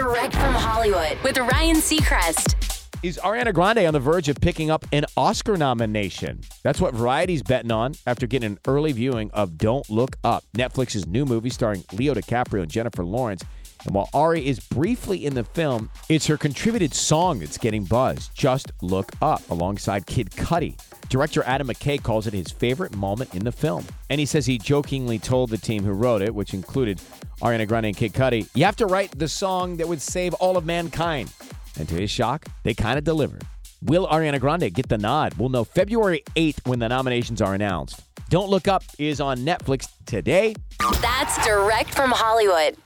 Direct from Hollywood with Ryan Seacrest. Is Ariana Grande on the verge of picking up an Oscar nomination? That's what Variety's betting on after getting an early viewing of Don't Look Up, Netflix's new movie starring Leo DiCaprio and Jennifer Lawrence. And while Ari is briefly in the film, it's her contributed song that's getting buzz, Just Look Up, alongside Kid Cudi. Director Adam McKay calls it his favorite moment in the film. And he says he jokingly told the team who wrote it, which included Ariana Grande and Kid Cudi, you have to write the song that would save all of mankind. And to his shock, they kind of delivered. Will Ariana Grande get the nod? We'll know February 8th when the nominations are announced. Don't Look Up is on Netflix today. That's direct from Hollywood.